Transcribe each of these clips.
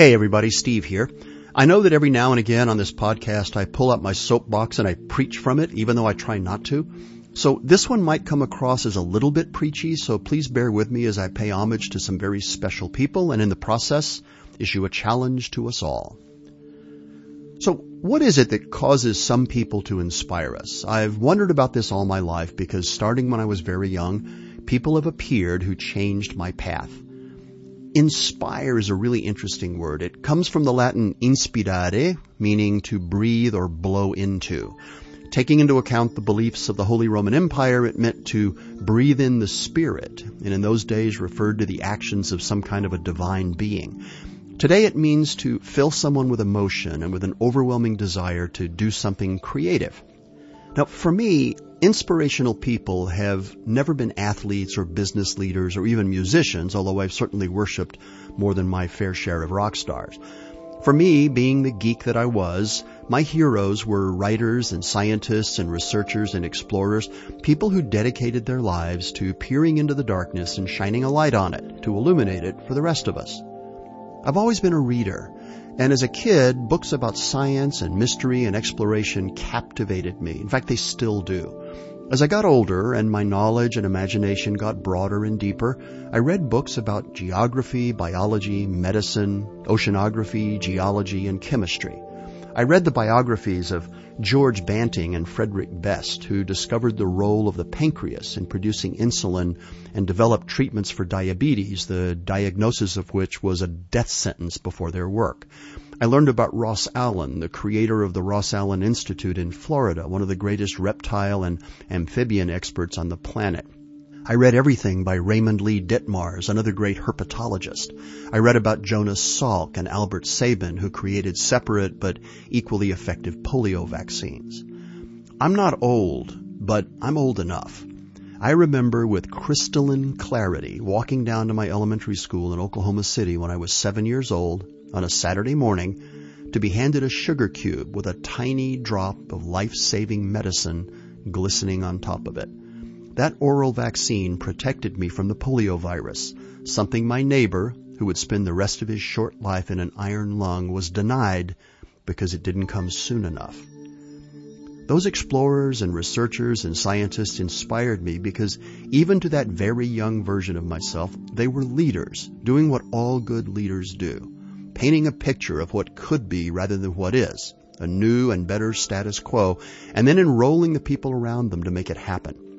Hey everybody, Steve here. I know that every now and again on this podcast I pull up my soapbox and I preach from it, even though I try not to. So this one might come across as a little bit preachy, so please bear with me as I pay homage to some very special people and in the process issue a challenge to us all. So what is it that causes some people to inspire us? I've wondered about this all my life because starting when I was very young, people have appeared who changed my path. Inspire is a really interesting word. It comes from the Latin inspirare, meaning to breathe or blow into. Taking into account the beliefs of the Holy Roman Empire, it meant to breathe in the Spirit, and in those days referred to the actions of some kind of a divine being. Today it means to fill someone with emotion and with an overwhelming desire to do something creative. Now, for me, inspirational people have never been athletes or business leaders or even musicians, although I've certainly worshiped more than my fair share of rock stars. For me, being the geek that I was, my heroes were writers and scientists and researchers and explorers, people who dedicated their lives to peering into the darkness and shining a light on it to illuminate it for the rest of us. I've always been a reader, and as a kid, books about science and mystery and exploration captivated me. In fact, they still do. As I got older and my knowledge and imagination got broader and deeper, I read books about geography, biology, medicine, oceanography, geology, and chemistry. I read the biographies of George Banting and Frederick Best, who discovered the role of the pancreas in producing insulin and developed treatments for diabetes, the diagnosis of which was a death sentence before their work. I learned about Ross Allen, the creator of the Ross Allen Institute in Florida, one of the greatest reptile and amphibian experts on the planet. I read everything by Raymond Lee Ditmars, another great herpetologist. I read about Jonas Salk and Albert Sabin, who created separate but equally effective polio vaccines. I'm not old, but I'm old enough. I remember with crystalline clarity walking down to my elementary school in Oklahoma City when I was seven years old on a Saturday morning to be handed a sugar cube with a tiny drop of life-saving medicine glistening on top of it. That oral vaccine protected me from the polio virus, something my neighbor, who would spend the rest of his short life in an iron lung, was denied because it didn't come soon enough. Those explorers and researchers and scientists inspired me because even to that very young version of myself, they were leaders, doing what all good leaders do, painting a picture of what could be rather than what is, a new and better status quo, and then enrolling the people around them to make it happen.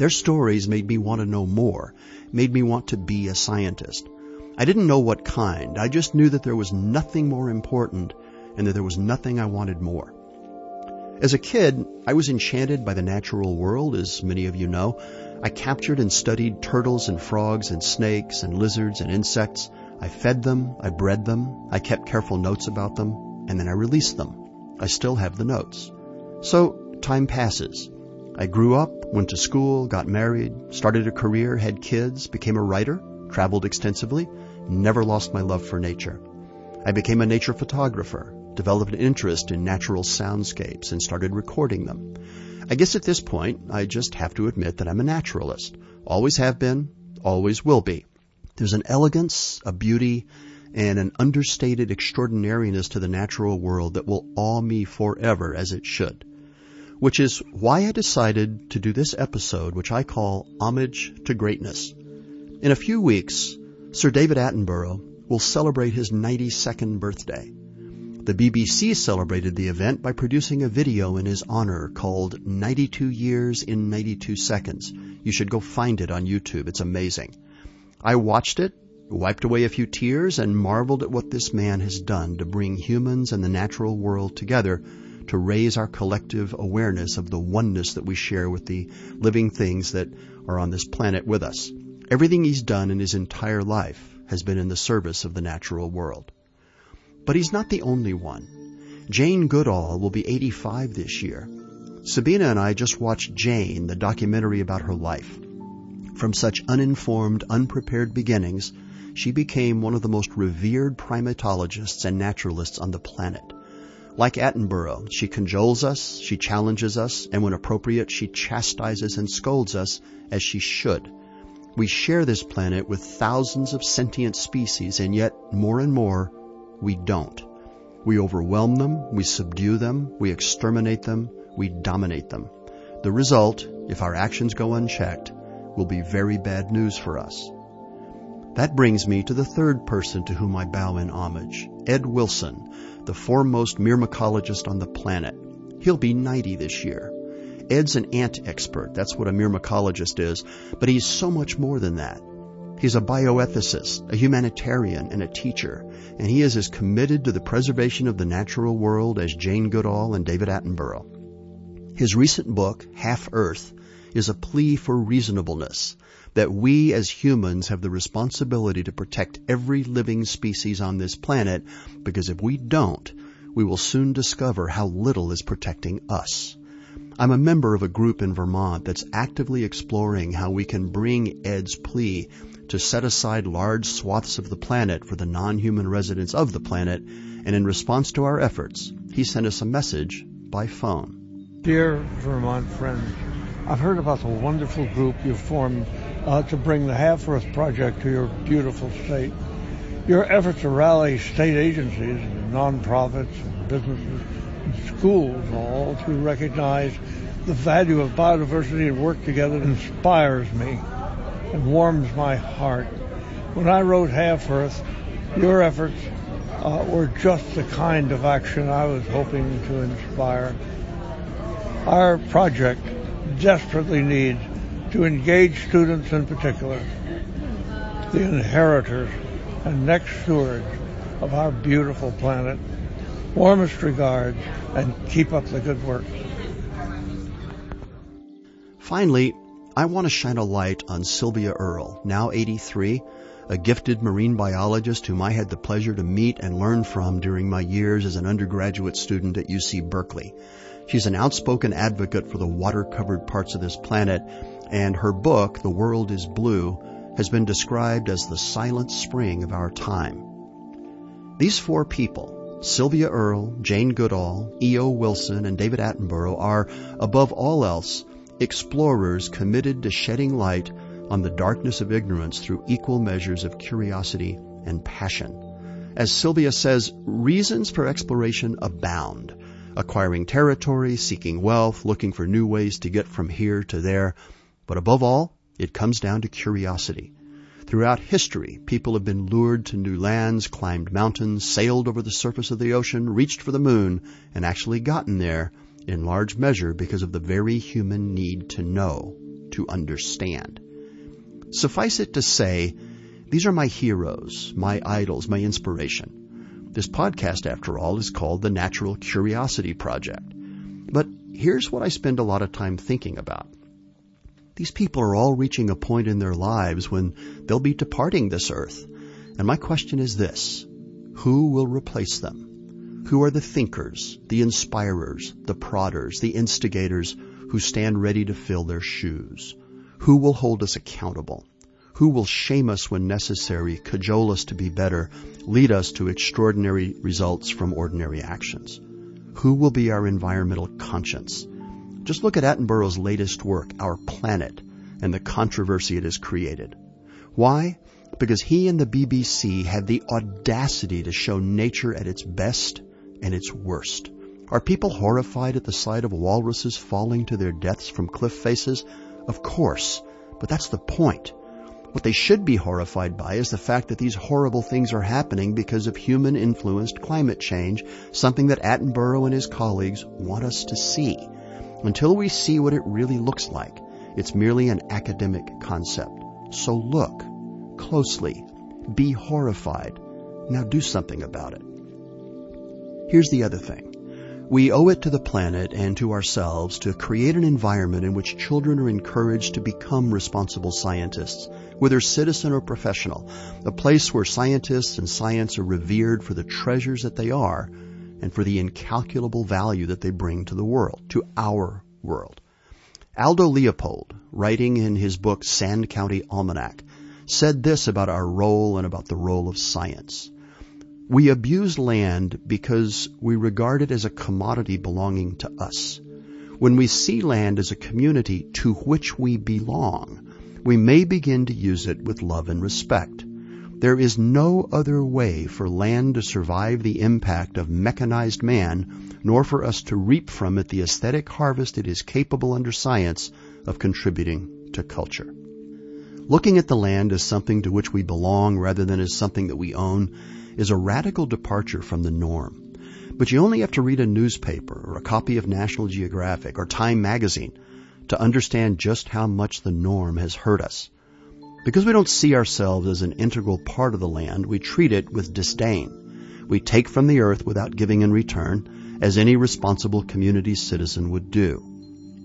Their stories made me want to know more, made me want to be a scientist. I didn't know what kind. I just knew that there was nothing more important and that there was nothing I wanted more. As a kid, I was enchanted by the natural world, as many of you know. I captured and studied turtles and frogs and snakes and lizards and insects. I fed them, I bred them, I kept careful notes about them, and then I released them. I still have the notes. So, time passes. I grew up, went to school, got married, started a career, had kids, became a writer, traveled extensively, never lost my love for nature. I became a nature photographer, developed an interest in natural soundscapes, and started recording them. I guess at this point, I just have to admit that I'm a naturalist. Always have been, always will be. There's an elegance, a beauty, and an understated extraordinariness to the natural world that will awe me forever as it should which is why I decided to do this episode, which I call Homage to Greatness. In a few weeks, Sir David Attenborough will celebrate his 92nd birthday. The BBC celebrated the event by producing a video in his honor called 92 Years in 92 Seconds. You should go find it on YouTube. It's amazing. I watched it, wiped away a few tears, and marveled at what this man has done to bring humans and the natural world together to raise our collective awareness of the oneness that we share with the living things that are on this planet with us. Everything he's done in his entire life has been in the service of the natural world. But he's not the only one. Jane Goodall will be 85 this year. Sabina and I just watched Jane, the documentary about her life. From such uninformed, unprepared beginnings, she became one of the most revered primatologists and naturalists on the planet. Like Attenborough, she cajoles us, she challenges us, and when appropriate, she chastises and scolds us as she should. We share this planet with thousands of sentient species, and yet, more and more, we don't. We overwhelm them, we subdue them, we exterminate them, we dominate them. The result, if our actions go unchecked, will be very bad news for us. That brings me to the third person to whom I bow in homage, Ed Wilson, the foremost myrmecologist on the planet. He'll be 90 this year. Ed's an ant expert. That's what a myrmecologist is. But he's so much more than that. He's a bioethicist, a humanitarian, and a teacher. And he is as committed to the preservation of the natural world as Jane Goodall and David Attenborough. His recent book, Half Earth, is a plea for reasonableness, that we as humans have the responsibility to protect every living species on this planet, because if we don't, we will soon discover how little is protecting us. I'm a member of a group in Vermont that's actively exploring how we can bring Ed's plea to set aside large swaths of the planet for the non-human residents of the planet, and in response to our efforts, he sent us a message by phone. Dear Vermont friends, I've heard about the wonderful group you've formed uh, to bring the Half Earth Project to your beautiful state. Your effort to rally state agencies, and nonprofits, and businesses, and schools all to recognize the value of biodiversity and work together inspires me and warms my heart. When I wrote Half Earth, your efforts uh, were just the kind of action I was hoping to inspire. Our project desperately needs to engage students in particular, the inheritors and next stewards of our beautiful planet. Warmest regards and keep up the good work. Finally, I want to shine a light on Sylvia Earle, now 83, a gifted marine biologist whom I had the pleasure to meet and learn from during my years as an undergraduate student at UC Berkeley. She's an outspoken advocate for the water-covered parts of this planet, and her book, The World is Blue, has been described as the silent spring of our time. These four people, Sylvia Earle, Jane Goodall, E.O. Wilson, and David Attenborough, are, above all else, explorers committed to shedding light on the darkness of ignorance through equal measures of curiosity and passion. As Sylvia says, reasons for exploration abound acquiring territory, seeking wealth, looking for new ways to get from here to there. But above all, it comes down to curiosity. Throughout history, people have been lured to new lands, climbed mountains, sailed over the surface of the ocean, reached for the moon, and actually gotten there in large measure because of the very human need to know, to understand. Suffice it to say, these are my heroes, my idols, my inspiration. This podcast, after all, is called the Natural Curiosity Project. But here's what I spend a lot of time thinking about. These people are all reaching a point in their lives when they'll be departing this earth. And my question is this. Who will replace them? Who are the thinkers, the inspirers, the prodders, the instigators who stand ready to fill their shoes? Who will hold us accountable? Who will shame us when necessary, cajole us to be better, lead us to extraordinary results from ordinary actions? Who will be our environmental conscience? Just look at Attenborough's latest work, Our Planet, and the controversy it has created. Why? Because he and the BBC had the audacity to show nature at its best and its worst. Are people horrified at the sight of walruses falling to their deaths from cliff faces? Of course, but that's the point. What they should be horrified by is the fact that these horrible things are happening because of human influenced climate change, something that Attenborough and his colleagues want us to see. Until we see what it really looks like, it's merely an academic concept. So look closely, be horrified. Now do something about it. Here's the other thing. We owe it to the planet and to ourselves to create an environment in which children are encouraged to become responsible scientists, whether citizen or professional, a place where scientists and science are revered for the treasures that they are and for the incalculable value that they bring to the world, to our world. Aldo Leopold, writing in his book Sand County Almanac, said this about our role and about the role of science. We abuse land because we regard it as a commodity belonging to us. When we see land as a community to which we belong, we may begin to use it with love and respect. There is no other way for land to survive the impact of mechanized man, nor for us to reap from it the aesthetic harvest it is capable under science of contributing to culture. Looking at the land as something to which we belong rather than as something that we own is a radical departure from the norm. But you only have to read a newspaper or a copy of National Geographic or Time magazine to understand just how much the norm has hurt us. Because we don't see ourselves as an integral part of the land, we treat it with disdain. We take from the earth without giving in return, as any responsible community citizen would do.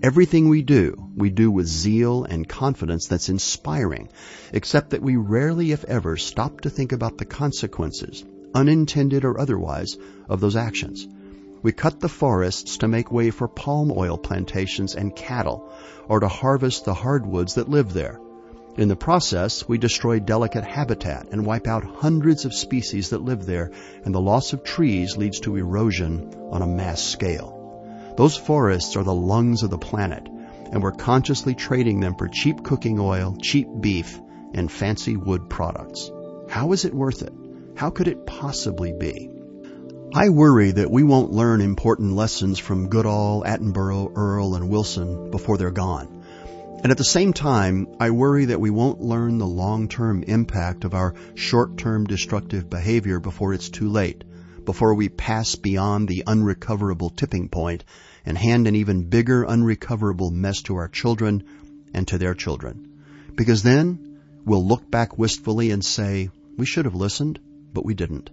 Everything we do, we do with zeal and confidence that's inspiring, except that we rarely, if ever, stop to think about the consequences, unintended or otherwise, of those actions. We cut the forests to make way for palm oil plantations and cattle, or to harvest the hardwoods that live there. In the process, we destroy delicate habitat and wipe out hundreds of species that live there, and the loss of trees leads to erosion on a mass scale. Those forests are the lungs of the planet, and we're consciously trading them for cheap cooking oil, cheap beef, and fancy wood products. How is it worth it? How could it possibly be? I worry that we won't learn important lessons from Goodall, Attenborough, Earle, and Wilson before they're gone. And at the same time, I worry that we won't learn the long-term impact of our short-term destructive behavior before it's too late, before we pass beyond the unrecoverable tipping point and hand an even bigger unrecoverable mess to our children and to their children. Because then we'll look back wistfully and say, we should have listened, but we didn't.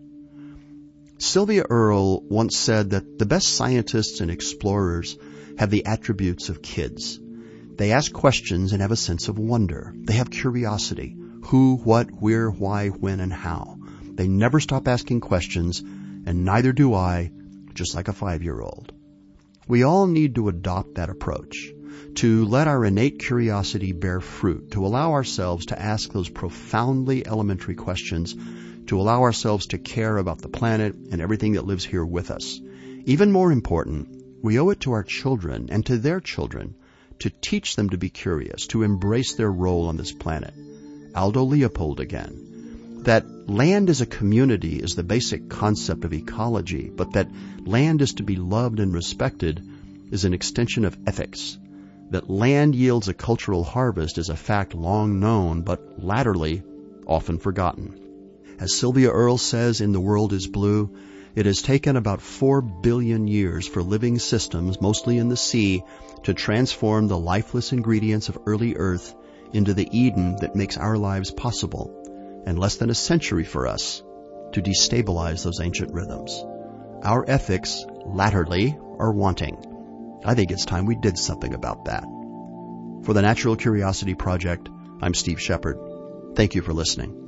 Sylvia Earle once said that the best scientists and explorers have the attributes of kids. They ask questions and have a sense of wonder. They have curiosity. Who, what, where, why, when, and how. They never stop asking questions, and neither do I, just like a five-year-old. We all need to adopt that approach, to let our innate curiosity bear fruit, to allow ourselves to ask those profoundly elementary questions, to allow ourselves to care about the planet and everything that lives here with us. Even more important, we owe it to our children and to their children to teach them to be curious, to embrace their role on this planet. Aldo Leopold again. That land as a community is the basic concept of ecology, but that land is to be loved and respected is an extension of ethics. That land yields a cultural harvest is a fact long known, but latterly often forgotten. As Sylvia Earle says in The World is Blue, it has taken about four billion years for living systems, mostly in the sea, to transform the lifeless ingredients of early Earth into the Eden that makes our lives possible, and less than a century for us to destabilize those ancient rhythms. Our ethics, latterly, are wanting. I think it's time we did something about that. For the Natural Curiosity Project, I'm Steve Shepard. Thank you for listening.